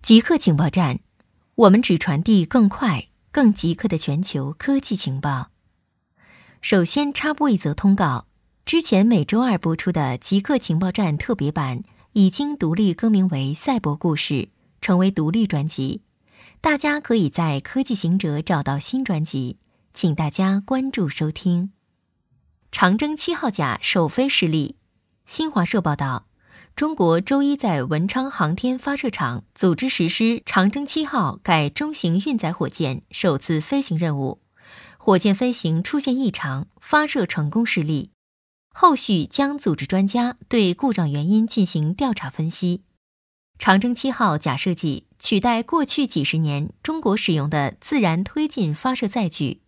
极客情报站，我们只传递更快、更极客的全球科技情报。首先插播一则通告：之前每周二播出的极客情报站特别版已经独立更名为《赛博故事》，成为独立专辑。大家可以在科技行者找到新专辑，请大家关注收听。长征七号甲首飞失利，新华社报道。中国周一在文昌航天发射场组织实施长征七号改中型运载火箭首次飞行任务，火箭飞行出现异常，发射成功失利。后续将组织专家对故障原因进行调查分析。长征七号假设计取代过去几十年中国使用的自然推进发射载具。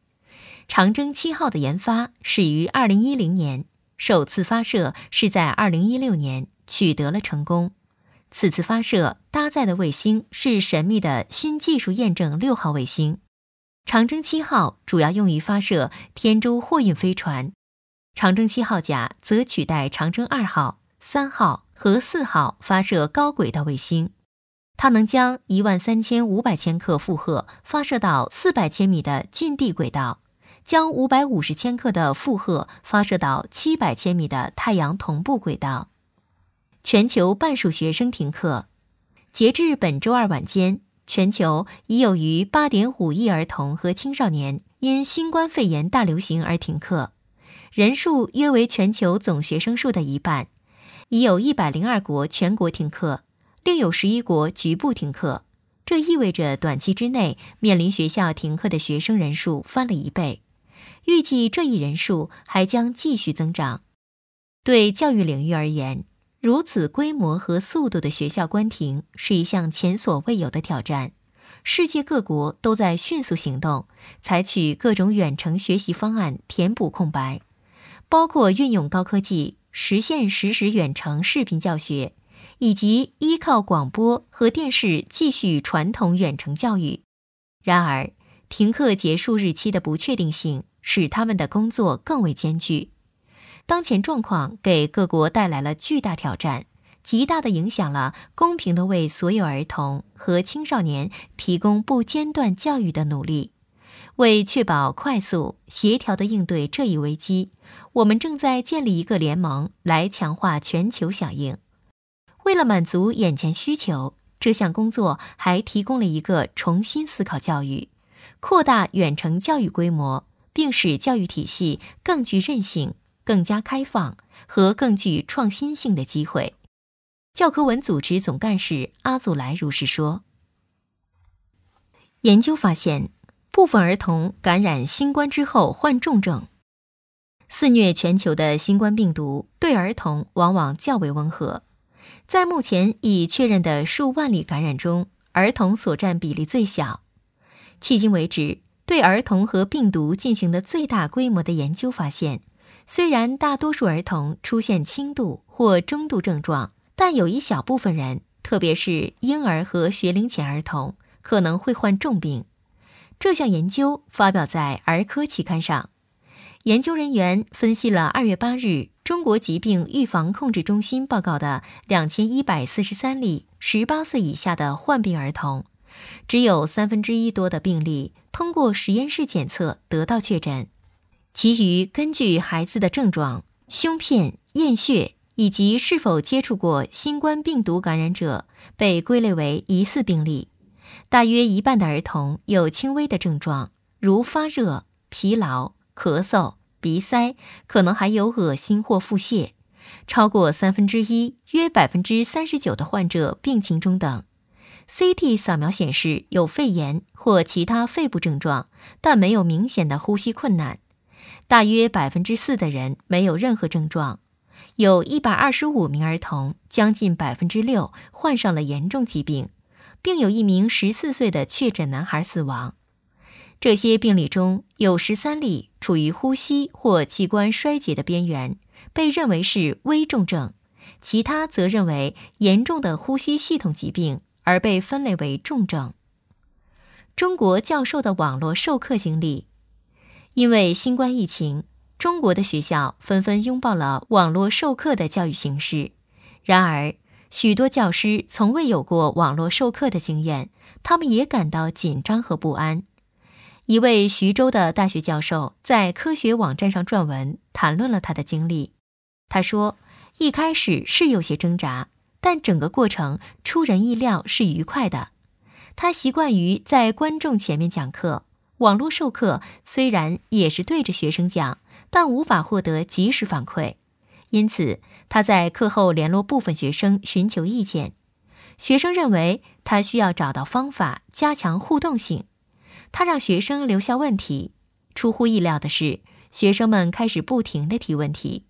长征七号的研发始于二零一零年，首次发射是在二零一六年。取得了成功。此次发射搭载的卫星是神秘的新技术验证六号卫星。长征七号主要用于发射天舟货运飞船，长征七号甲则取代长征二号、三号和四号发射高轨道卫星。它能将一万三千五百千克负荷发射到四百千米的近地轨道，将五百五十千克的负荷发射到七百千米的太阳同步轨道。全球半数学生停课。截至本周二晚间，全球已有逾8.5亿儿童和青少年因新冠肺炎大流行而停课，人数约为全球总学生数的一半。已有一百零二国全国停课，另有十一国局部停课。这意味着短期之内面临学校停课的学生人数翻了一倍，预计这一人数还将继续增长。对教育领域而言，如此规模和速度的学校关停是一项前所未有的挑战，世界各国都在迅速行动，采取各种远程学习方案填补空白，包括运用高科技实现实时远程视频教学，以及依靠广播和电视继续传统远程教育。然而，停课结束日期的不确定性使他们的工作更为艰巨。当前状况给各国带来了巨大挑战，极大的影响了公平的为所有儿童和青少年提供不间断教育的努力。为确保快速协调的应对这一危机，我们正在建立一个联盟来强化全球响应。为了满足眼前需求，这项工作还提供了一个重新思考教育、扩大远程教育规模，并使教育体系更具韧性。更加开放和更具创新性的机会，教科文组织总干事阿祖莱如是说。研究发现，部分儿童感染新冠之后患重症。肆虐全球的新冠病毒对儿童往往较为温和，在目前已确认的数万例感染中，儿童所占比例最小。迄今为止，对儿童和病毒进行的最大规模的研究发现。虽然大多数儿童出现轻度或中度症状，但有一小部分人，特别是婴儿和学龄前儿童，可能会患重病。这项研究发表在儿科期刊上。研究人员分析了二月八日中国疾病预防控制中心报告的两千一百四十三例十八岁以下的患病儿童，只有三分之一多的病例通过实验室检测得到确诊。其余根据孩子的症状、胸片、验血以及是否接触过新冠病毒感染者，被归类为疑似病例。大约一半的儿童有轻微的症状，如发热、疲劳、咳嗽、鼻塞，可能还有恶心或腹泻。超过三分之一，约百分之三十九的患者病情中等。CT 扫描显示有肺炎或其他肺部症状，但没有明显的呼吸困难。大约百分之四的人没有任何症状，有一百二十五名儿童，将近百分之六患上了严重疾病，并有一名十四岁的确诊男孩死亡。这些病例中有十三例处于呼吸或器官衰竭的边缘，被认为是危重症；其他则认为严重的呼吸系统疾病而被分类为重症。中国教授的网络授课经历。因为新冠疫情，中国的学校纷纷拥抱了网络授课的教育形式。然而，许多教师从未有过网络授课的经验，他们也感到紧张和不安。一位徐州的大学教授在科学网站上撰文，谈论了他的经历。他说：“一开始是有些挣扎，但整个过程出人意料是愉快的。他习惯于在观众前面讲课，网络授课虽然也是对着学生讲，但无法获得及时反馈。因此，他在课后联络部分学生寻求意见。学生认为他需要找到方法加强互动性。”他让学生留下问题，出乎意料的是，学生们开始不停地提问题。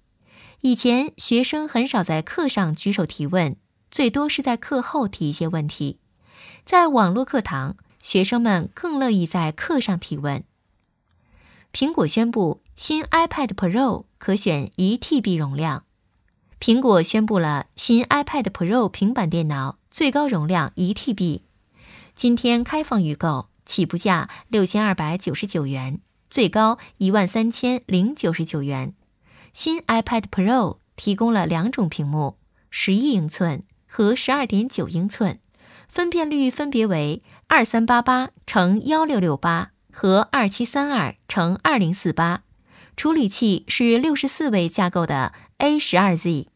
以前学生很少在课上举手提问，最多是在课后提一些问题。在网络课堂，学生们更乐意在课上提问。苹果宣布新 iPad Pro 可选一 TB 容量。苹果宣布了新 iPad Pro 平板电脑最高容量一 TB，今天开放预购。起步价六千二百九十九元，最高一万三千零九十九元。新 iPad Pro 提供了两种屏幕，十一英寸和十二点九英寸，分辨率分别为二三八八乘幺六六八和二七三二乘二零四八。处理器是六十四位架构的 A 十二 Z。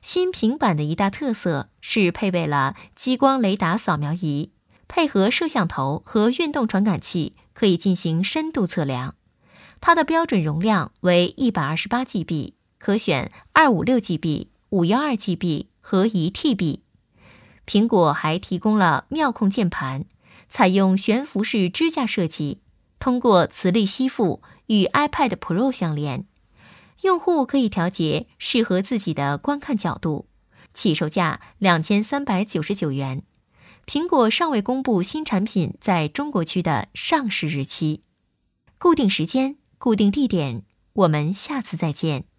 新平板的一大特色是配备了激光雷达扫描仪。配合摄像头和运动传感器，可以进行深度测量。它的标准容量为一百二十八 GB，可选二五六 GB、五幺二 GB 和一 TB。苹果还提供了妙控键盘，采用悬浮式支架设计，通过磁力吸附与 iPad Pro 相连。用户可以调节适合自己的观看角度。起售价两千三百九十九元。苹果尚未公布新产品在中国区的上市日期。固定时间，固定地点，我们下次再见。